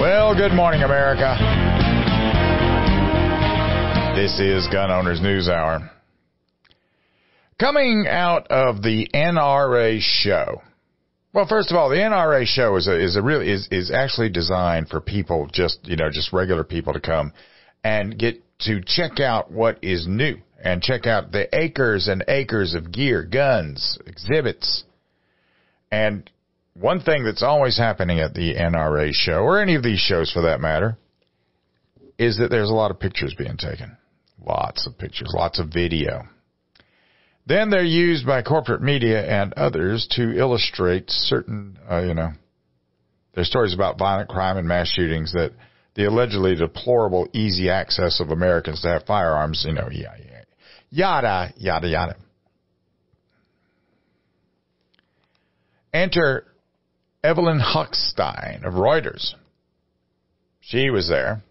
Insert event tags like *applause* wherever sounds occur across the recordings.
Well, good morning, America. This is Gun Owners News Hour. Coming out of the NRA show. Well, first of all, the NRA show is a, is a really is is actually designed for people just you know just regular people to come and get to check out what is new and check out the acres and acres of gear, guns, exhibits, and one thing that's always happening at the NRA show, or any of these shows for that matter, is that there's a lot of pictures being taken. Lots of pictures, lots of video. Then they're used by corporate media and others to illustrate certain, uh, you know, there's stories about violent crime and mass shootings that the allegedly deplorable easy access of Americans to have firearms, you know, yada, yada, yada, yada. Enter Evelyn Hochstein of Reuters. She was there.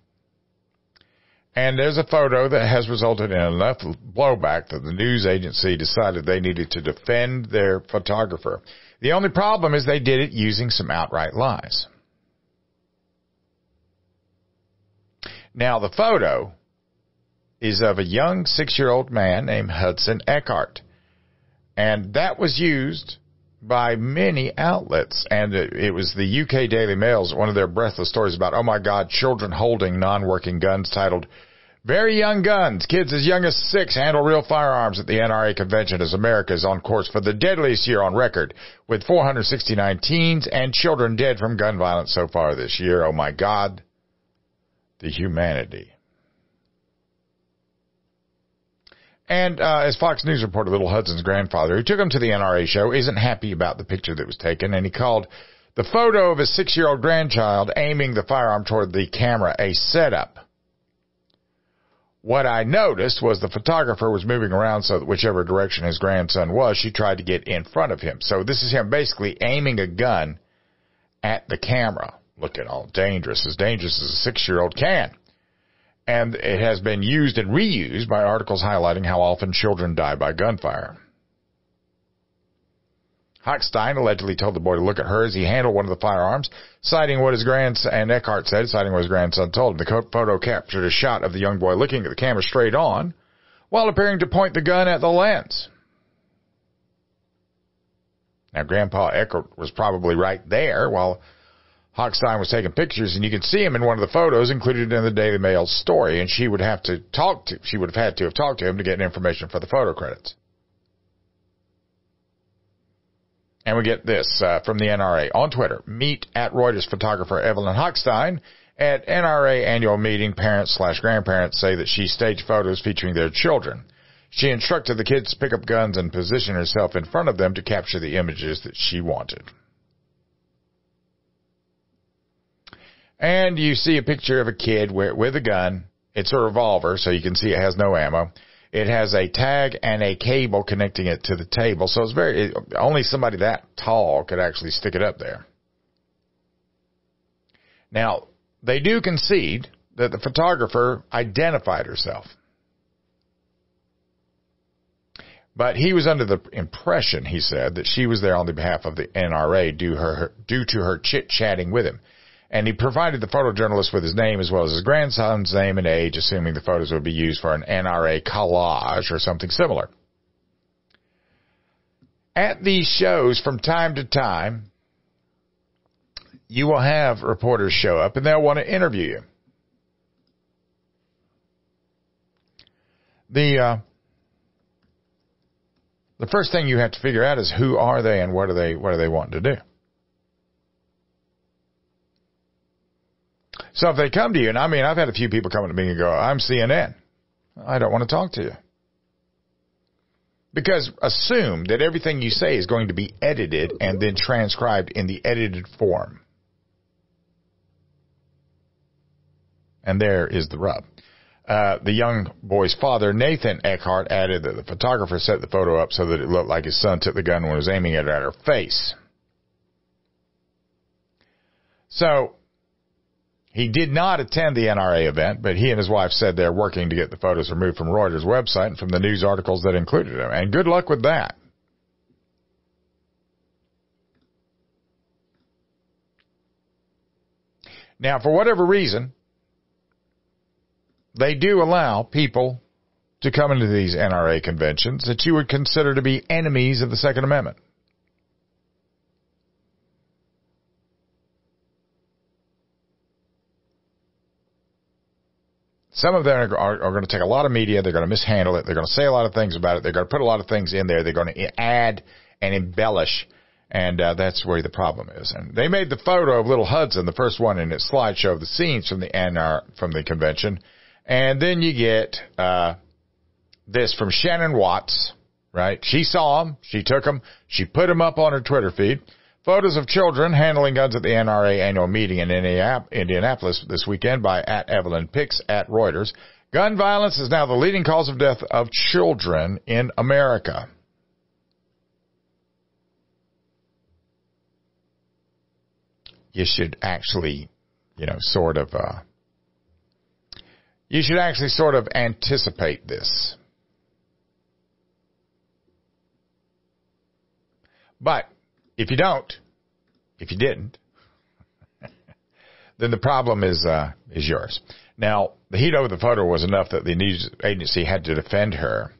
And there's a photo that has resulted in enough blowback that the news agency decided they needed to defend their photographer. The only problem is they did it using some outright lies. Now, the photo is of a young six year old man named Hudson Eckhart. And that was used by many outlets, and it, it, was the UK Daily Mail's one of their breathless stories about, oh my God, children holding non-working guns titled, Very Young Guns, Kids as Young as Six Handle Real Firearms at the NRA Convention as America is on course for the deadliest year on record, with 469 teens and children dead from gun violence so far this year. Oh my God, the humanity. And uh, as Fox News reported, Little Hudson's grandfather, who took him to the NRA show, isn't happy about the picture that was taken, and he called the photo of his six-year-old grandchild aiming the firearm toward the camera a setup. What I noticed was the photographer was moving around so that whichever direction his grandson was, she tried to get in front of him. So this is him basically aiming a gun at the camera. Look at all dangerous, as dangerous as a six-year-old can and it has been used and reused by articles highlighting how often children die by gunfire. Hochstein allegedly told the boy to look at her as he handled one of the firearms, citing what his grandson, and Eckhardt said, citing what his grandson told him. The photo captured a shot of the young boy looking at the camera straight on, while appearing to point the gun at the lens. Now, Grandpa Eckhardt was probably right there, while Hochstein was taking pictures, and you can see him in one of the photos included in the Daily Mail story. And she would have to talk to, she would have had to have talked to him to get information for the photo credits. And we get this uh, from the NRA on Twitter. Meet at Reuters photographer Evelyn Hochstein. At NRA annual meeting, parents slash grandparents say that she staged photos featuring their children. She instructed the kids to pick up guns and position herself in front of them to capture the images that she wanted. And you see a picture of a kid with, with a gun. It's a revolver, so you can see it has no ammo. It has a tag and a cable connecting it to the table. So it's very, it, only somebody that tall could actually stick it up there. Now, they do concede that the photographer identified herself. But he was under the impression, he said, that she was there on the behalf of the NRA due, her, due to her chit chatting with him. And he provided the photojournalist with his name as well as his grandson's name and age, assuming the photos would be used for an NRA collage or something similar. At these shows, from time to time, you will have reporters show up and they'll want to interview you. The uh, the first thing you have to figure out is who are they and what are they what are they wanting to do. So if they come to you, and I mean, I've had a few people come to me and go, "I'm CNN. I don't want to talk to you." Because assume that everything you say is going to be edited and then transcribed in the edited form. And there is the rub. Uh, the young boy's father, Nathan Eckhart, added that the photographer set the photo up so that it looked like his son took the gun when he was aiming it at her face. So, he did not attend the NRA event, but he and his wife said they're working to get the photos removed from Reuters' website and from the news articles that included them. And good luck with that. Now, for whatever reason, they do allow people to come into these NRA conventions that you would consider to be enemies of the Second Amendment. Some of them are, are, are, going to take a lot of media. They're going to mishandle it. They're going to say a lot of things about it. They're going to put a lot of things in there. They're going to add and embellish. And uh, that's where the problem is. And they made the photo of little Hudson, the first one in its slideshow of the scenes from the NR from the convention. And then you get uh, this from Shannon Watts, right? She saw him, she took him, she put him up on her Twitter feed. Photos of children handling guns at the NRA annual meeting in Indianapolis this weekend by at Evelyn Pix at Reuters. Gun violence is now the leading cause of death of children in America. You should actually, you know, sort of, uh, you should actually sort of anticipate this. But if you don't, if you didn't, then the problem is uh, is yours. Now, the heat over the photo was enough that the news agency had to defend her.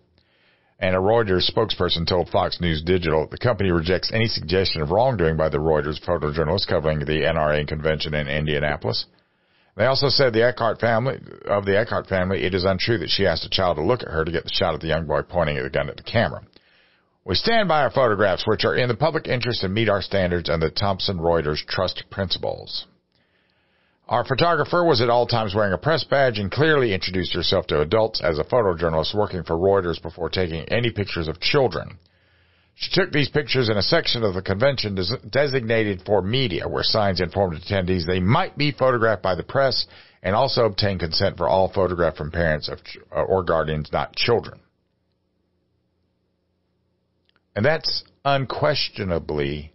And a Reuters spokesperson told Fox News Digital the company rejects any suggestion of wrongdoing by the Reuters photojournalist covering the NRA convention in Indianapolis. They also said the Eckhart family of the Eckhart family, it is untrue that she asked a child to look at her to get the shot of the young boy pointing the gun at the camera. We stand by our photographs, which are in the public interest and meet our standards and the Thomson Reuters trust principles. Our photographer was at all times wearing a press badge and clearly introduced herself to adults as a photojournalist working for Reuters before taking any pictures of children. She took these pictures in a section of the convention des- designated for media, where signs informed attendees they might be photographed by the press and also obtain consent for all photographed from parents uh, or guardians, not children. And that's unquestionably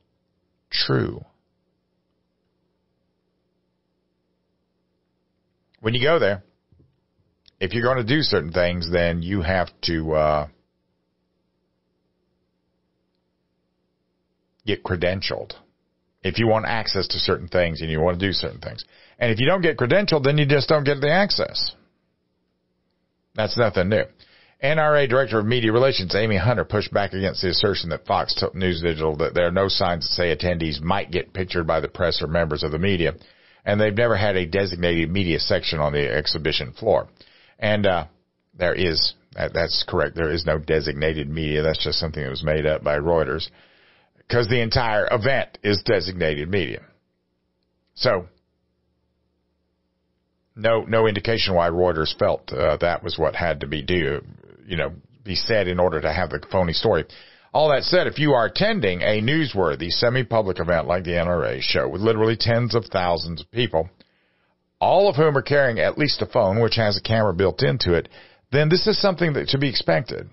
true. When you go there, if you're going to do certain things, then you have to uh, get credentialed. If you want access to certain things and you want to do certain things. And if you don't get credentialed, then you just don't get the access. That's nothing new. NRA Director of Media Relations Amy Hunter pushed back against the assertion that Fox News Digital that there are no signs that say attendees might get pictured by the press or members of the media, and they've never had a designated media section on the exhibition floor. And uh, there is that, that's correct. There is no designated media. That's just something that was made up by Reuters because the entire event is designated media. So no no indication why Reuters felt uh, that was what had to be do you know, be said in order to have the phony story. All that said, if you are attending a newsworthy, semi-public event like the NRA show with literally tens of thousands of people, all of whom are carrying at least a phone which has a camera built into it, then this is something that to be expected.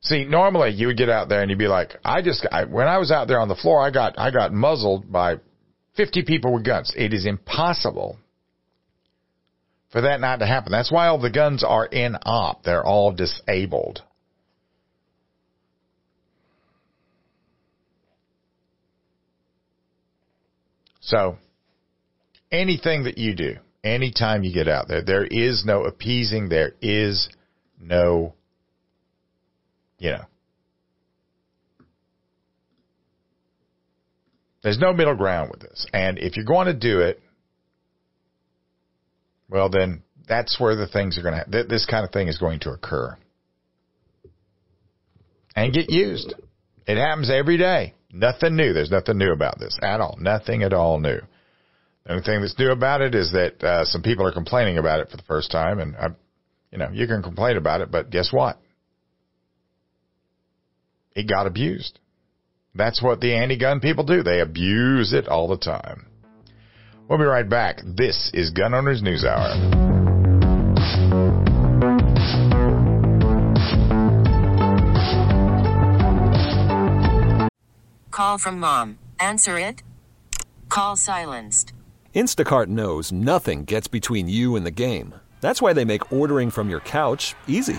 See, normally you would get out there and you'd be like, I just, I, when I was out there on the floor, I got, I got muzzled by 50 people with guns. It is impossible for that not to happen. That's why all the guns are in op. They're all disabled. So, anything that you do, anytime you get out there, there is no appeasing, there is no, you know, there's no middle ground with this. And if you're going to do it, well, then that's where the things are going to, th- this kind of thing is going to occur and get used. It happens every day. Nothing new. There's nothing new about this at all. Nothing at all new. The only thing that's new about it is that uh, some people are complaining about it for the first time, and I, you know, you can complain about it, but guess what? It got abused. That's what the anti-gun people do. They abuse it all the time. We'll be right back. This is Gun Owners News Hour. Call from mom. Answer it. Call silenced. Instacart knows nothing gets between you and the game. That's why they make ordering from your couch easy.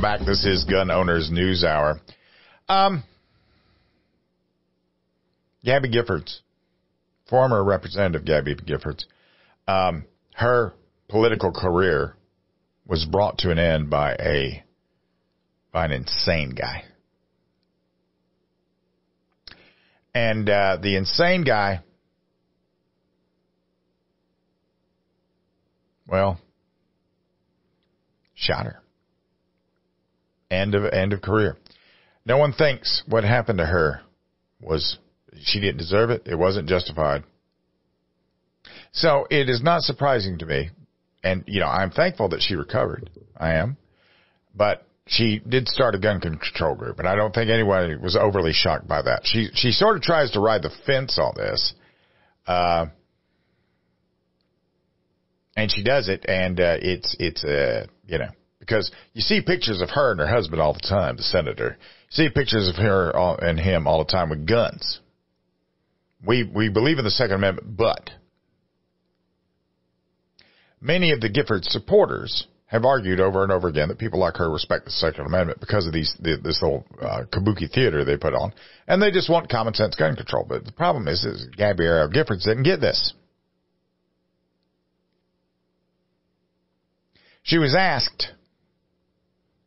Back. This is Gun Owners News Hour. Um, Gabby Giffords, former Representative Gabby Giffords, um, her political career was brought to an end by a by an insane guy. And uh, the insane guy, well, shot her. End of end of career. No one thinks what happened to her was she didn't deserve it. It wasn't justified. So it is not surprising to me, and you know I'm thankful that she recovered. I am, but she did start a gun control group, and I don't think anyone was overly shocked by that. She she sort of tries to ride the fence on this, uh, and she does it, and uh, it's it's uh, you know because you see pictures of her and her husband all the time, the senator. You see pictures of her and him all the time with guns. We we believe in the Second Amendment, but many of the Gifford supporters have argued over and over again that people like her respect the Second Amendment because of these this whole uh, kabuki theater they put on, and they just want common sense gun control. But the problem is, is Gabrielle Giffords didn't get this. She was asked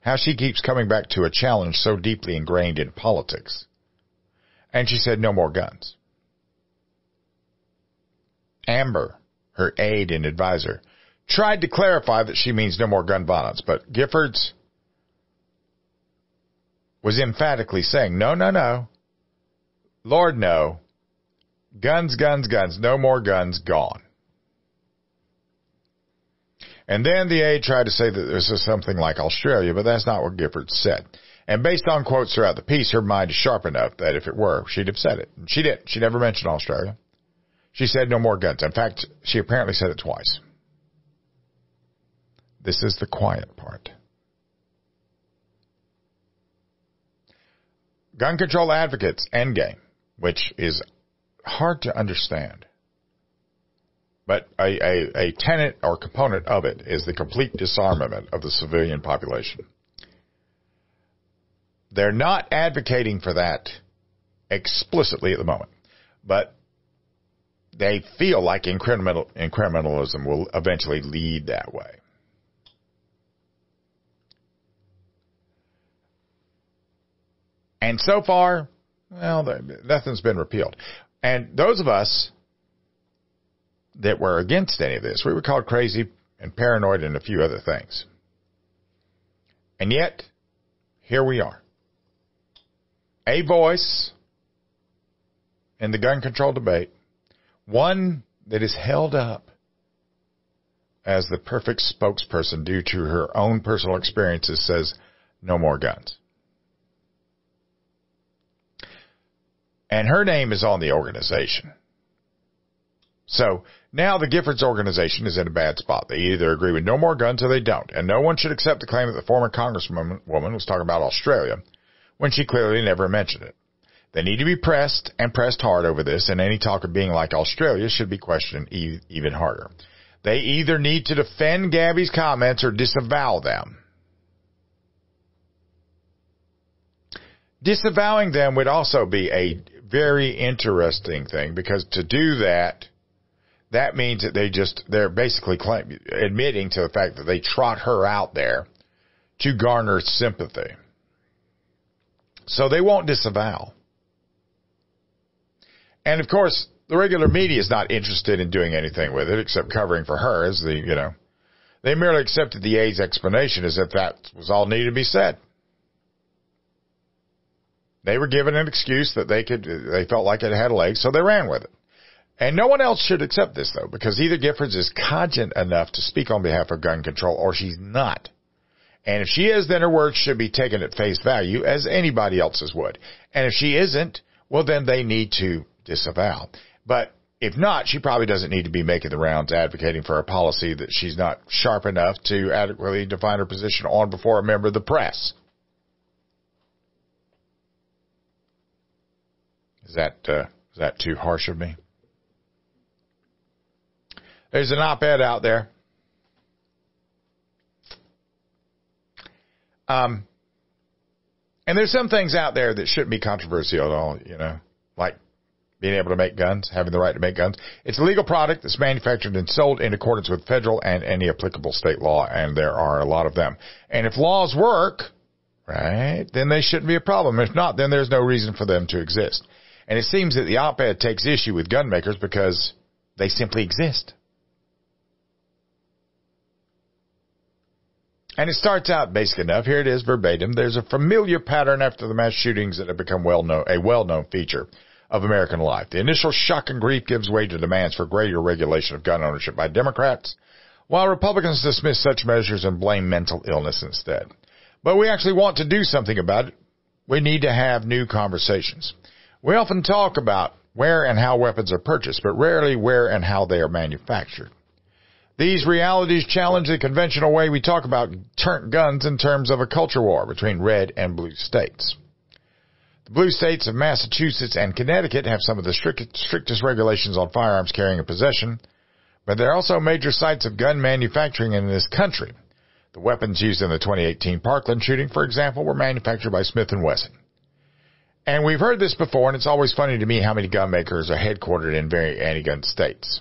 how she keeps coming back to a challenge so deeply ingrained in politics. And she said, no more guns. Amber, her aide and advisor, tried to clarify that she means no more gun violence, but Giffords was emphatically saying, no, no, no. Lord, no. Guns, guns, guns. No more guns. Gone. And then the aide tried to say that this is something like Australia, but that's not what Gifford said. And based on quotes throughout the piece, her mind is sharp enough that if it were, she'd have said it. She didn't. She never mentioned Australia. She said no more guns. In fact, she apparently said it twice. This is the quiet part. Gun control advocates, endgame, which is hard to understand. But a, a, a tenet or component of it is the complete disarmament of the civilian population. They're not advocating for that explicitly at the moment, but they feel like incremental, incrementalism will eventually lead that way. And so far, well, nothing's been repealed. And those of us that were against any of this, we were called crazy and paranoid and a few other things. And yet, here we are. A voice in the gun control debate, one that is held up as the perfect spokesperson due to her own personal experiences says no more guns. And her name is on the organization. So now the Giffords organization is in a bad spot. They either agree with no more guns or they don't. And no one should accept the claim that the former congresswoman was talking about Australia when she clearly never mentioned it. They need to be pressed and pressed hard over this, and any talk of being like Australia should be questioned even harder. They either need to defend Gabby's comments or disavow them. Disavowing them would also be a very interesting thing because to do that, that means that they just, they're basically claim, admitting to the fact that they trot her out there to garner sympathy. So they won't disavow. And of course, the regular media is not interested in doing anything with it except covering for her as the, you know, they merely accepted the A's explanation as if that was all needed to be said. They were given an excuse that they could, they felt like it had legs, so they ran with it. And no one else should accept this though, because either Giffords is cogent enough to speak on behalf of gun control or she's not. And if she is, then her words should be taken at face value as anybody else's would. And if she isn't, well then they need to disavow. But if not, she probably doesn't need to be making the rounds advocating for a policy that she's not sharp enough to adequately define her position on before a member of the press. Is that uh, is that too harsh of me? There's an op-ed out there. Um, and there's some things out there that shouldn't be controversial at all, you know, like being able to make guns, having the right to make guns. It's a legal product that's manufactured and sold in accordance with federal and any applicable state law, and there are a lot of them. And if laws work, right, then they shouldn't be a problem. If not, then there's no reason for them to exist. And it seems that the op-ed takes issue with gun makers because they simply exist. And it starts out basic enough. Here it is verbatim. There's a familiar pattern after the mass shootings that have become well known, a well-known feature of American life. The initial shock and grief gives way to demands for greater regulation of gun ownership by Democrats, while Republicans dismiss such measures and blame mental illness instead. But we actually want to do something about it. We need to have new conversations. We often talk about where and how weapons are purchased, but rarely where and how they are manufactured. These realities challenge the conventional way we talk about guns in terms of a culture war between red and blue states. The blue states of Massachusetts and Connecticut have some of the strictest regulations on firearms carrying and possession, but they're also major sites of gun manufacturing in this country. The weapons used in the 2018 Parkland shooting, for example, were manufactured by Smith & Wesson. And we've heard this before, and it's always funny to me how many gun makers are headquartered in very anti-gun states.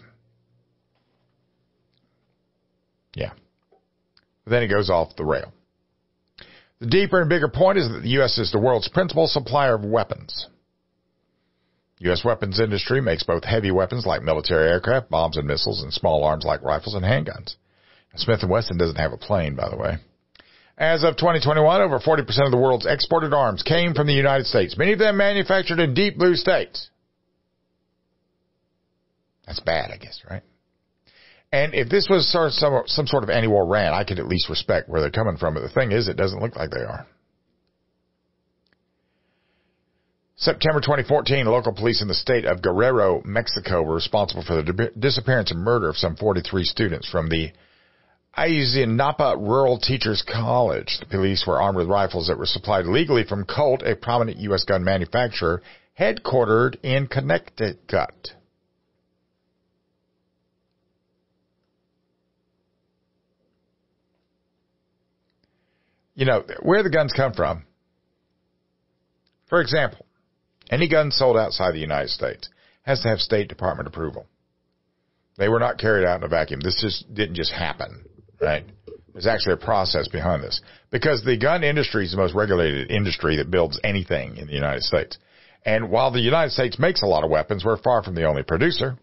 Yeah. But then it goes off the rail. The deeper and bigger point is that the U.S. is the world's principal supplier of weapons. U.S. weapons industry makes both heavy weapons like military aircraft, bombs and missiles, and small arms like rifles and handguns. Smith & Wesson doesn't have a plane, by the way. As of 2021, over 40% of the world's exported arms came from the United States, many of them manufactured in deep blue states. That's bad, I guess, right? And if this was some, some sort of anti-war rant, I could at least respect where they're coming from. But the thing is, it doesn't look like they are. September 2014, local police in the state of Guerrero, Mexico were responsible for the disappearance and murder of some 43 students from the Ayotzinapa Rural Teachers College. The police were armed with rifles that were supplied legally from Colt, a prominent U.S. gun manufacturer headquartered in Connecticut. You know, where the guns come from. For example, any gun sold outside the United States has to have State Department approval. They were not carried out in a vacuum. This just didn't just happen, right? There's actually a process behind this because the gun industry is the most regulated industry that builds anything in the United States. And while the United States makes a lot of weapons, we're far from the only producer.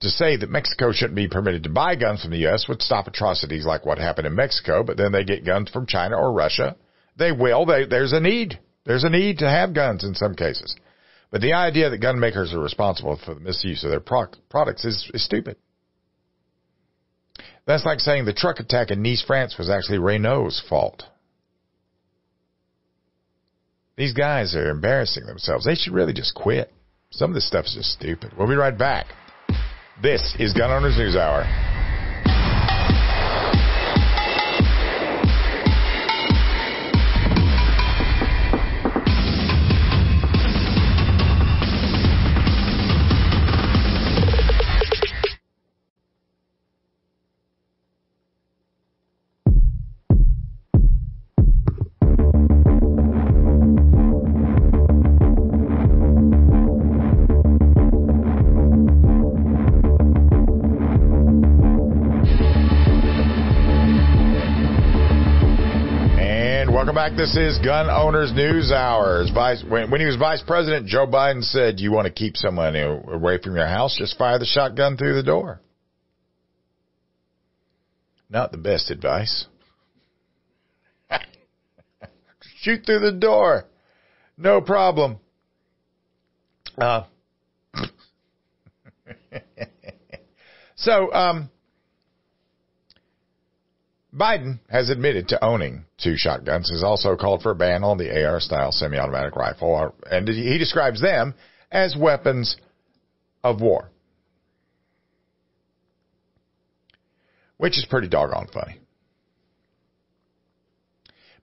To say that Mexico shouldn't be permitted to buy guns from the U.S. would stop atrocities like what happened in Mexico, but then they get guns from China or Russia. They will. They, there's a need. There's a need to have guns in some cases. But the idea that gun makers are responsible for the misuse of their pro- products is, is stupid. That's like saying the truck attack in Nice, France was actually Renault's fault. These guys are embarrassing themselves. They should really just quit. Some of this stuff is just stupid. We'll be right back. This is Gun Owners News Hour. Back. This is Gun Owners News Hours. Vice, when, when, he was vice president, Joe Biden said, "You want to keep someone away from your house? Just fire the shotgun through the door." Not the best advice. *laughs* Shoot through the door, no problem. Uh, *laughs* so, um, Biden has admitted to owning two shotguns, has also called for a ban on the AR style semi automatic rifle, and he describes them as weapons of war. Which is pretty doggone funny.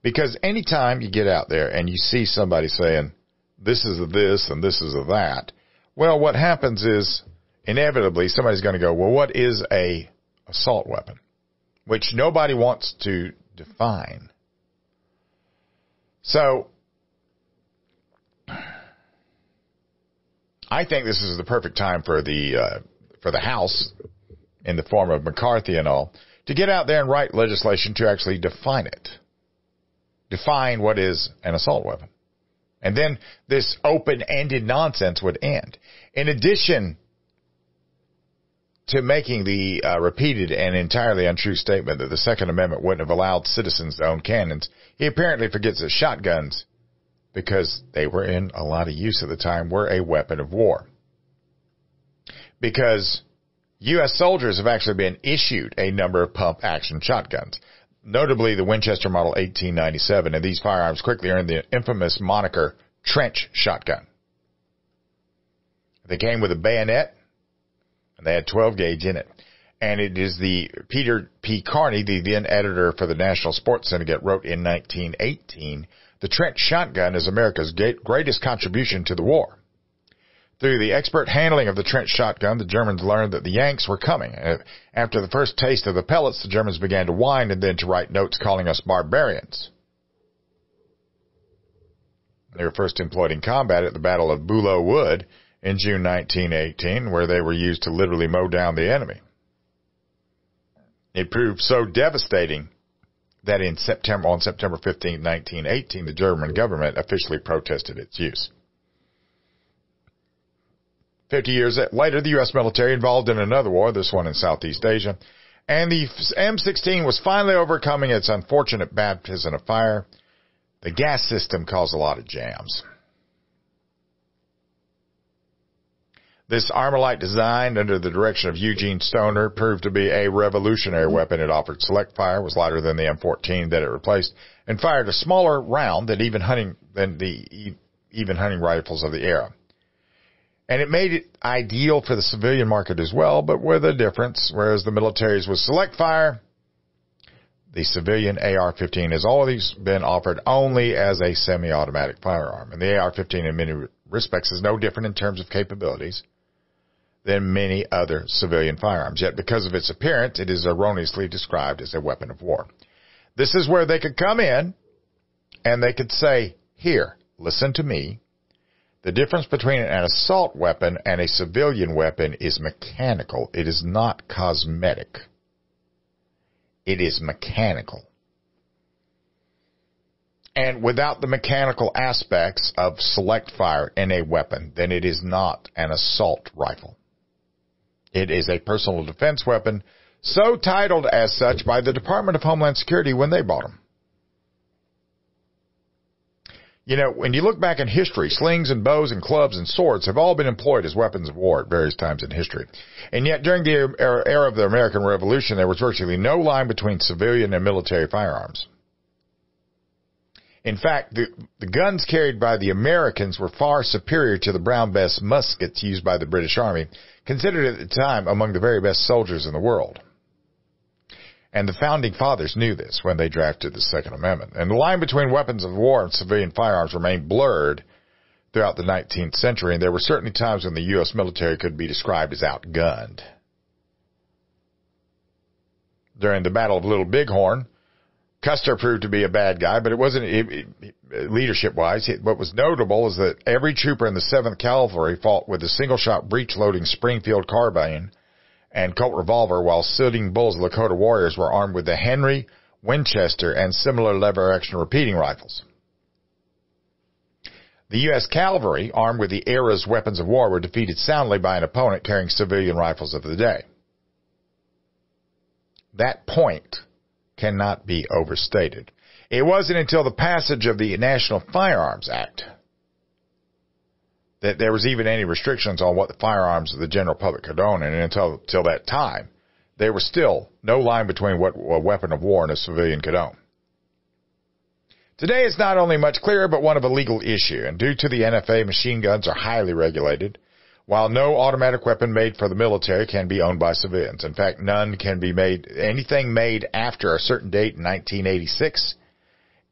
Because anytime you get out there and you see somebody saying, this is a this and this is a that, well, what happens is inevitably somebody's going to go, well, what is a assault weapon? Which nobody wants to define. So, I think this is the perfect time for the uh, for the House, in the form of McCarthy and all, to get out there and write legislation to actually define it, define what is an assault weapon, and then this open-ended nonsense would end. In addition to making the uh, repeated and entirely untrue statement that the Second Amendment wouldn't have allowed citizens to own cannons, he apparently forgets that shotguns, because they were in a lot of use at the time, were a weapon of war. Because U.S. soldiers have actually been issued a number of pump action shotguns, notably the Winchester Model 1897, and these firearms quickly earned the infamous moniker trench shotgun. They came with a bayonet they had 12 gauge in it. And it is the Peter P. Carney, the then editor for the National Sports Syndicate, wrote in 1918, the trench shotgun is America's greatest contribution to the war. Through the expert handling of the trench shotgun, the Germans learned that the Yanks were coming. Uh, after the first taste of the pellets, the Germans began to whine and then to write notes calling us barbarians. They were first employed in combat at the Battle of Belleau Wood in June 1918, where they were used to literally mow down the enemy. It proved so devastating that in September, on September 15, 1918, the German government officially protested its use. Fifty years later, the U.S. military involved in another war, this one in Southeast Asia, and the M16 was finally overcoming its unfortunate baptism of fire. The gas system caused a lot of jams. This Armalite design under the direction of Eugene Stoner proved to be a revolutionary weapon. It offered select fire, was lighter than the M14 that it replaced, and fired a smaller round than even hunting than the even hunting rifles of the era. And it made it ideal for the civilian market as well, but with a difference. Whereas the military's was select fire, the civilian AR-15 has always been offered only as a semi-automatic firearm. And the AR-15 in many respects is no different in terms of capabilities than many other civilian firearms. Yet because of its appearance, it is erroneously described as a weapon of war. This is where they could come in and they could say, here, listen to me. The difference between an assault weapon and a civilian weapon is mechanical. It is not cosmetic. It is mechanical. And without the mechanical aspects of select fire in a weapon, then it is not an assault rifle. It is a personal defense weapon, so titled as such by the Department of Homeland Security when they bought them. You know, when you look back in history, slings and bows and clubs and swords have all been employed as weapons of war at various times in history. And yet, during the er-, era of the American Revolution, there was virtually no line between civilian and military firearms. In fact, the, the guns carried by the Americans were far superior to the Brown Bess muskets used by the British Army, considered at the time among the very best soldiers in the world. And the founding fathers knew this when they drafted the Second Amendment. And the line between weapons of war and civilian firearms remained blurred throughout the 19th century, and there were certainly times when the U.S. military could be described as outgunned. During the Battle of Little Bighorn, Custer proved to be a bad guy, but it wasn't leadership wise. What was notable is that every trooper in the 7th Cavalry fought with a single shot breech loading Springfield carbine and Colt revolver, while Sitting Bull's Lakota warriors were armed with the Henry, Winchester, and similar lever action repeating rifles. The U.S. cavalry, armed with the era's weapons of war, were defeated soundly by an opponent carrying civilian rifles of the day. That point cannot be overstated. It wasn't until the passage of the National Firearms Act that there was even any restrictions on what the firearms of the general public could own, and until, until that time, there was still no line between what a weapon of war and a civilian could own. Today it's not only much clearer, but one of a legal issue, and due to the NFA, machine guns are highly regulated, while no automatic weapon made for the military can be owned by civilians. In fact, none can be made, anything made after a certain date in 1986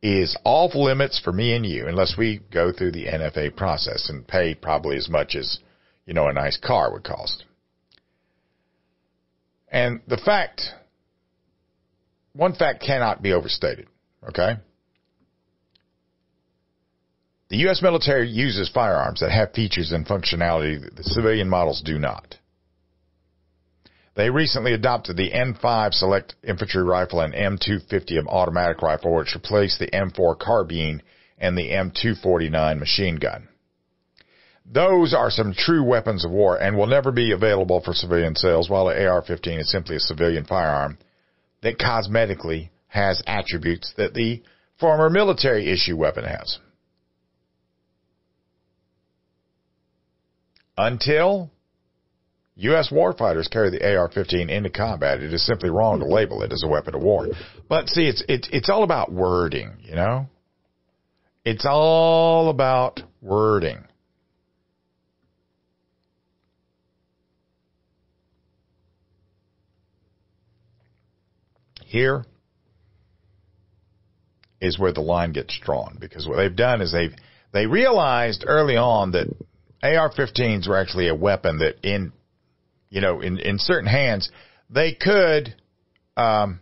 is off limits for me and you unless we go through the NFA process and pay probably as much as, you know, a nice car would cost. And the fact, one fact cannot be overstated, okay? The U.S. military uses firearms that have features and functionality that the civilian models do not. They recently adopted the M5 Select Infantry Rifle and M250 automatic rifle, which replaced the M4 carbine and the M249 machine gun. Those are some true weapons of war and will never be available for civilian sales, while the AR-15 is simply a civilian firearm that cosmetically has attributes that the former military issue weapon has. Until U.S. warfighters carry the AR-15 into combat, it is simply wrong to label it as a weapon of war. But see, it's it's it's all about wording, you know. It's all about wording. Here is where the line gets drawn because what they've done is they've they realized early on that AR-15s were actually a weapon that in, you know, in, in certain hands, they could, um,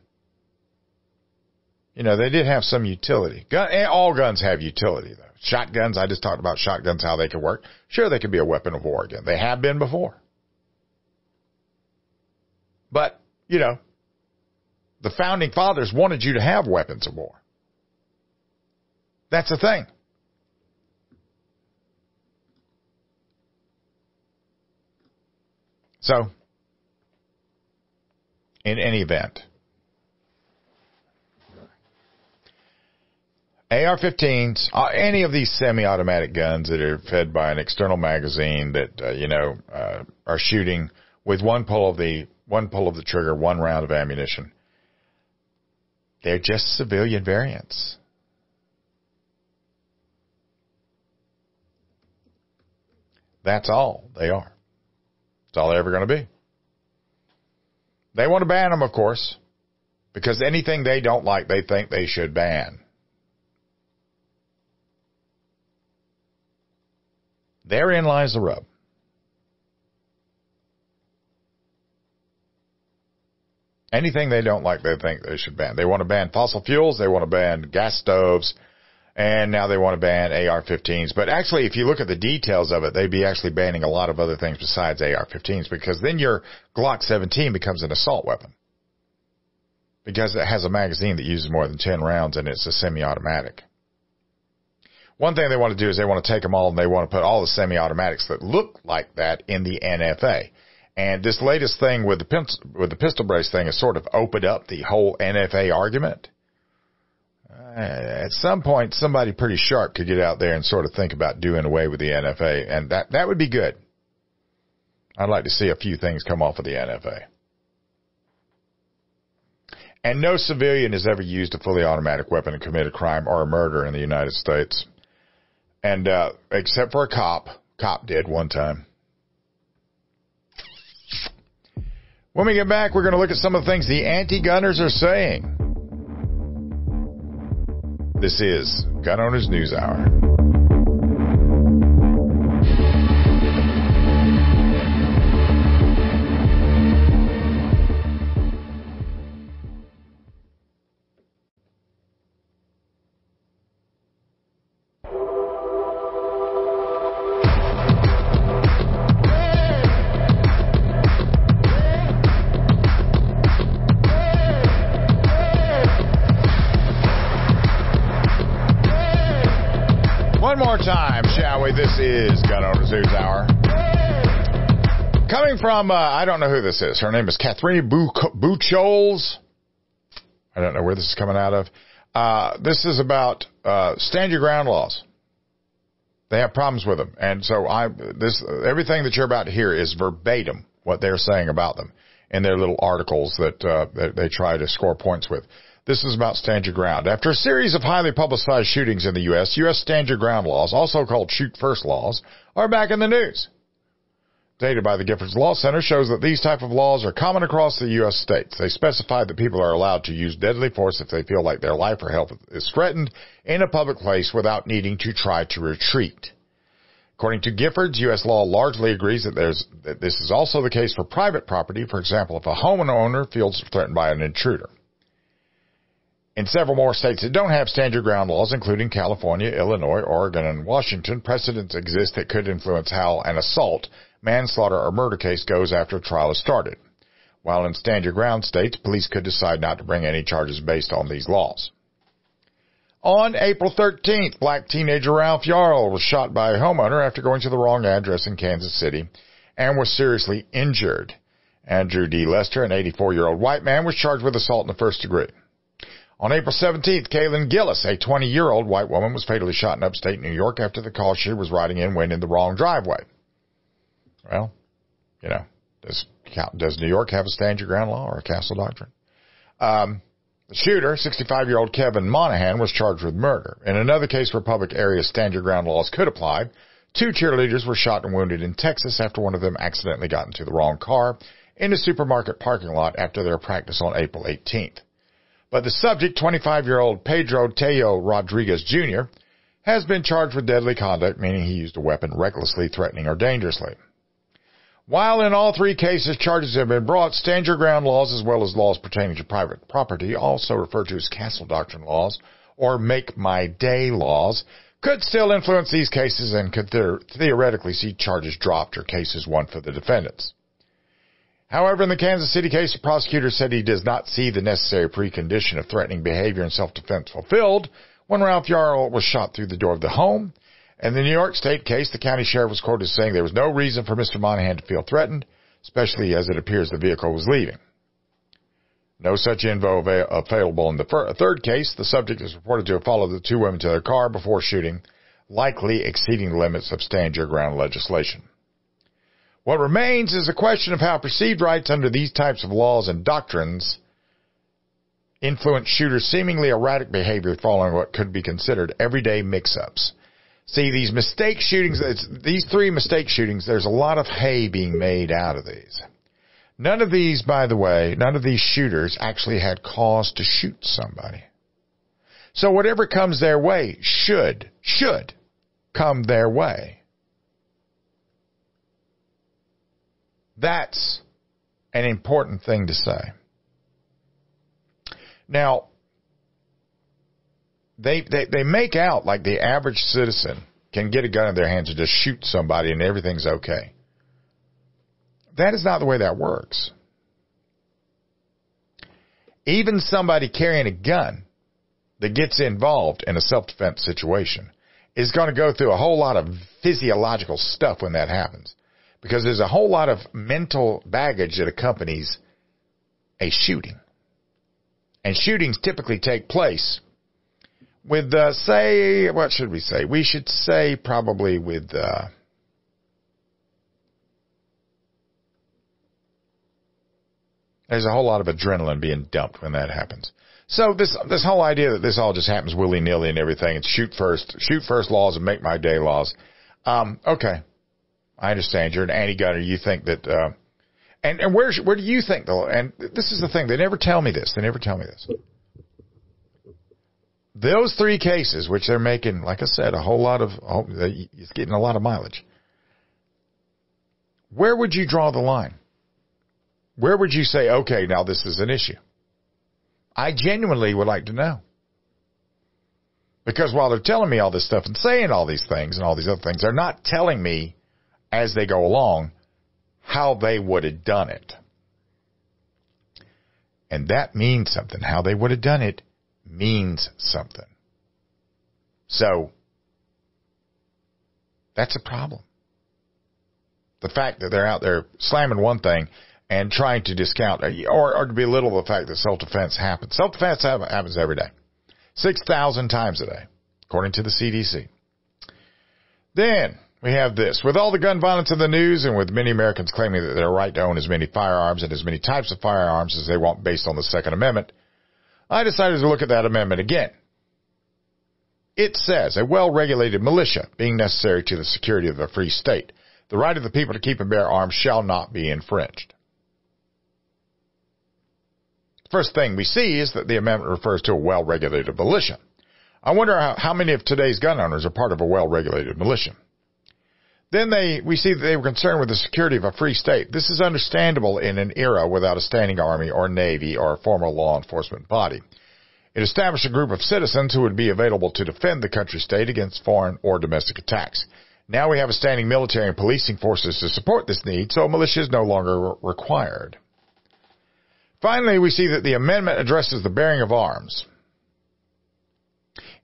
you know, they did have some utility. Gun, eh, all guns have utility though. Shotguns, I just talked about shotguns, how they could work. Sure, they could be a weapon of war again. They have been before. But, you know, the founding fathers wanted you to have weapons of war. That's the thing. So, in any event, AR-15s, uh, any of these semi-automatic guns that are fed by an external magazine that uh, you know uh, are shooting with one pull of the one pull of the trigger, one round of ammunition. They're just civilian variants. That's all they are. That's all they're ever going to be. They want to ban them, of course, because anything they don't like, they think they should ban. Therein lies the rub. Anything they don't like, they think they should ban. They want to ban fossil fuels. They want to ban gas stoves. And now they want to ban AR-15s. But actually, if you look at the details of it, they'd be actually banning a lot of other things besides AR-15s because then your Glock 17 becomes an assault weapon. Because it has a magazine that uses more than 10 rounds and it's a semi-automatic. One thing they want to do is they want to take them all and they want to put all the semi-automatics that look like that in the NFA. And this latest thing with the pistol, with the pistol brace thing has sort of opened up the whole NFA argument. Uh, at some point, somebody pretty sharp could get out there and sort of think about doing away with the NFA, and that that would be good. I'd like to see a few things come off of the NFA. And no civilian has ever used a fully automatic weapon to commit a crime or a murder in the United States. And uh, except for a cop, cop did one time. When we get back, we're going to look at some of the things the anti-gunners are saying. This is Gun Owners News Hour. From, uh, I don't know who this is. Her name is Catherine Buchholz. I don't know where this is coming out of. Uh, this is about uh, stand your ground laws. They have problems with them, and so I this everything that you're about to hear is verbatim what they're saying about them in their little articles that, uh, that they try to score points with. This is about stand your ground. After a series of highly publicized shootings in the U.S., U.S. stand your ground laws, also called shoot first laws, are back in the news. Data by the Giffords Law Center shows that these type of laws are common across the U.S. states. They specify that people are allowed to use deadly force if they feel like their life or health is threatened in a public place without needing to try to retreat. According to Giffords, U.S. law largely agrees that, there's, that this is also the case for private property. For example, if a homeowner feels threatened by an intruder. In several more states that don't have stand your ground laws, including California, Illinois, Oregon, and Washington, precedents exist that could influence how an assault, manslaughter, or murder case goes after a trial is started. While in stand your ground states, police could decide not to bring any charges based on these laws. On April 13th, black teenager Ralph Yarl was shot by a homeowner after going to the wrong address in Kansas City and was seriously injured. Andrew D. Lester, an 84 year old white man, was charged with assault in the first degree. On April 17th, Kaylin Gillis, a 20-year-old white woman, was fatally shot in upstate New York after the car she was riding in went in the wrong driveway. Well, you know, does, does New York have a stand your ground law or a castle doctrine? Um, the shooter, 65-year-old Kevin Monahan, was charged with murder. In another case where public area stand your ground laws could apply, two cheerleaders were shot and wounded in Texas after one of them accidentally got into the wrong car in a supermarket parking lot after their practice on April 18th. But the subject, 25 year old Pedro Tello Rodriguez Jr., has been charged with deadly conduct, meaning he used a weapon recklessly, threatening, or dangerously. While in all three cases charges have been brought, stand your ground laws as well as laws pertaining to private property, also referred to as castle doctrine laws or make my day laws, could still influence these cases and could theoretically see charges dropped or cases won for the defendants. However, in the Kansas City case, the prosecutor said he does not see the necessary precondition of threatening behavior and self-defense fulfilled when Ralph Yarl was shot through the door of the home. In the New York State case, the county sheriff was quoted as saying there was no reason for Mr. Monahan to feel threatened, especially as it appears the vehicle was leaving. No such info available in the third case. The subject is reported to have followed the two women to their car before shooting, likely exceeding the limits of stand your ground legislation. What remains is a question of how perceived rights under these types of laws and doctrines influence shooters' seemingly erratic behavior following what could be considered everyday mix-ups. See, these mistake shootings, these three mistake shootings, there's a lot of hay being made out of these. None of these, by the way, none of these shooters actually had cause to shoot somebody. So whatever comes their way should, should come their way. That's an important thing to say. Now, they, they, they make out like the average citizen can get a gun in their hands and just shoot somebody and everything's okay. That is not the way that works. Even somebody carrying a gun that gets involved in a self-defense situation is going to go through a whole lot of physiological stuff when that happens. Because there's a whole lot of mental baggage that accompanies a shooting. And shootings typically take place with, uh, say, what should we say? We should say probably with, uh, there's a whole lot of adrenaline being dumped when that happens. So this this whole idea that this all just happens willy nilly and everything, and shoot first, shoot first laws and make my day laws. Um, okay, I understand. You're an anti-gunner. You think that, uh, and and where where do you think though? And this is the thing. They never tell me this. They never tell me this. Those three cases, which they're making, like I said, a whole lot of, it's getting a lot of mileage. Where would you draw the line? Where would you say, okay, now this is an issue? I genuinely would like to know. Because while they're telling me all this stuff and saying all these things and all these other things, they're not telling me as they go along how they would have done it. And that means something. How they would have done it means something. So, that's a problem. The fact that they're out there slamming one thing and trying to discount or, or to belittle the fact that self-defense happens. Self-defense happens every day. 6,000 times a day, according to the CDC. Then we have this. With all the gun violence in the news and with many Americans claiming that their right to own as many firearms and as many types of firearms as they want based on the Second Amendment, I decided to look at that amendment again. It says a well-regulated militia being necessary to the security of a free state. The right of the people to keep and bear arms shall not be infringed. First thing we see is that the amendment refers to a well-regulated militia. I wonder how, how many of today's gun owners are part of a well-regulated militia. Then they, we see that they were concerned with the security of a free state. This is understandable in an era without a standing army or navy or a formal law enforcement body. It established a group of citizens who would be available to defend the country state against foreign or domestic attacks. Now we have a standing military and policing forces to support this need, so militia is no longer required. Finally, we see that the amendment addresses the bearing of arms.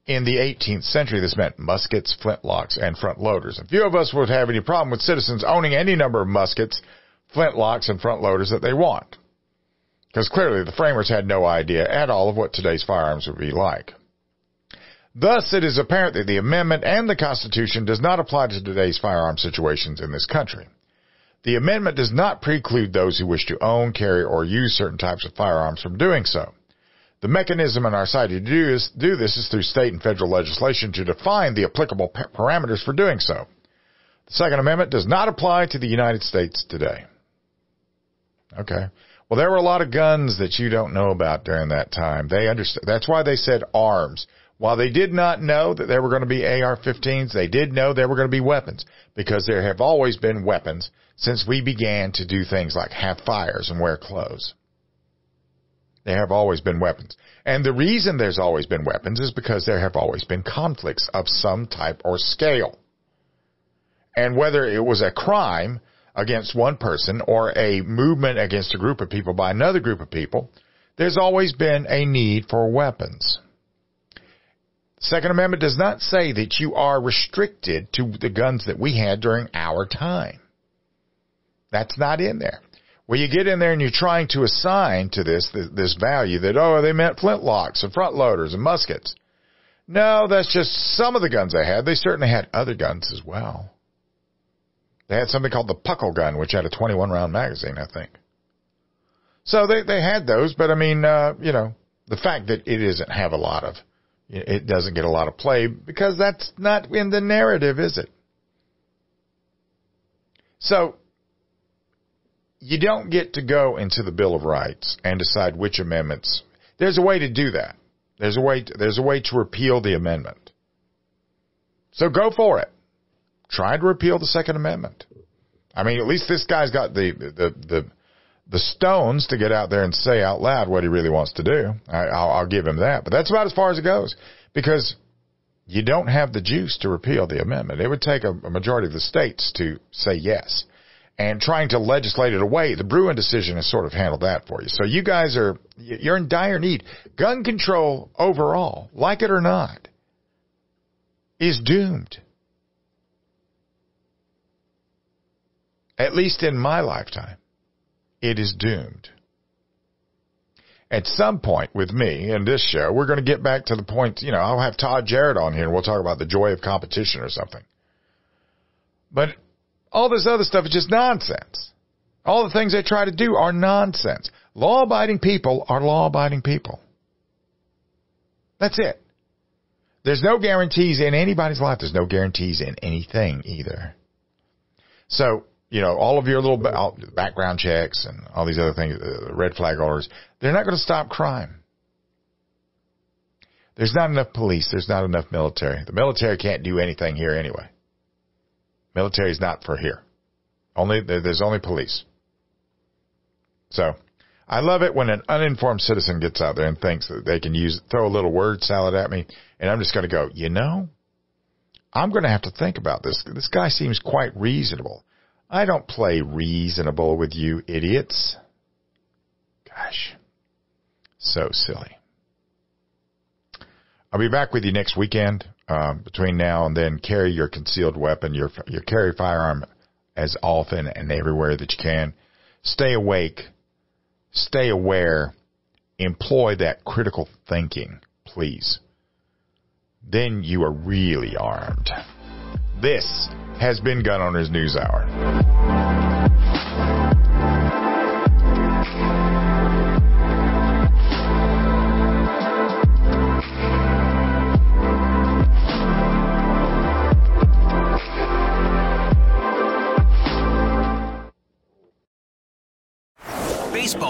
In the 18th century, this meant muskets, flintlocks, and front loaders. And few of us would have any problem with citizens owning any number of muskets, flintlocks, and front loaders that they want. Because clearly the framers had no idea at all of what today's firearms would be like. Thus, it is apparent that the amendment and the Constitution does not apply to today's firearm situations in this country. The amendment does not preclude those who wish to own, carry, or use certain types of firearms from doing so. The mechanism in our society to do, is, do this is through state and federal legislation to define the applicable parameters for doing so. The Second Amendment does not apply to the United States today. Okay. Well, there were a lot of guns that you don't know about during that time. They understood. That's why they said arms. While they did not know that there were going to be AR-15s, they did know there were going to be weapons because there have always been weapons since we began to do things like have fires and wear clothes. There have always been weapons. And the reason there's always been weapons is because there have always been conflicts of some type or scale. And whether it was a crime against one person or a movement against a group of people by another group of people, there's always been a need for weapons. Second Amendment does not say that you are restricted to the guns that we had during our time. That's not in there. Well, you get in there and you're trying to assign to this, this value that, oh, they meant flintlocks and front loaders and muskets. No, that's just some of the guns they had. They certainly had other guns as well. They had something called the Puckle gun, which had a 21 round magazine, I think. So they, they had those, but I mean, uh, you know, the fact that it doesn't have a lot of, it doesn't get a lot of play because that's not in the narrative, is it? So you don't get to go into the Bill of Rights and decide which amendments. There's a way to do that. There's a way to, there's a way to repeal the amendment. So go for it. Try to repeal the Second Amendment. I mean, at least this guy's got the the the the stones to get out there and say out loud what he really wants to do. I, I'll, I'll give him that. But that's about as far as it goes because you don't have the juice to repeal the amendment. It would take a, a majority of the states to say yes. And trying to legislate it away, the Bruen decision has sort of handled that for you. So you guys are, you're in dire need. Gun control overall, like it or not, is doomed. At least in my lifetime, it is doomed. At some point with me in this show, we're going to get back to the point, you know, I'll have Todd Jarrett on here and we'll talk about the joy of competition or something. But all this other stuff is just nonsense. All the things they try to do are nonsense. Law abiding people are law abiding people. That's it. There's no guarantees in anybody's life. There's no guarantees in anything either. So you know, all of your little background checks and all these other things, uh, red flag orders, they're not going to stop crime. There's not enough police. There's not enough military. The military can't do anything here anyway. Military is not for here. Only there's only police. So, I love it when an uninformed citizen gets out there and thinks that they can use throw a little word salad at me, and I'm just going to go, you know, I'm going to have to think about this. This guy seems quite reasonable. I don't play reasonable with you idiots. Gosh, so silly. I'll be back with you next weekend. Um, between now and then, carry your concealed weapon, your your carry firearm as often and everywhere that you can. Stay awake. Stay aware. Employ that critical thinking, please. Then you are really armed. This has been Gun Owners News Hour.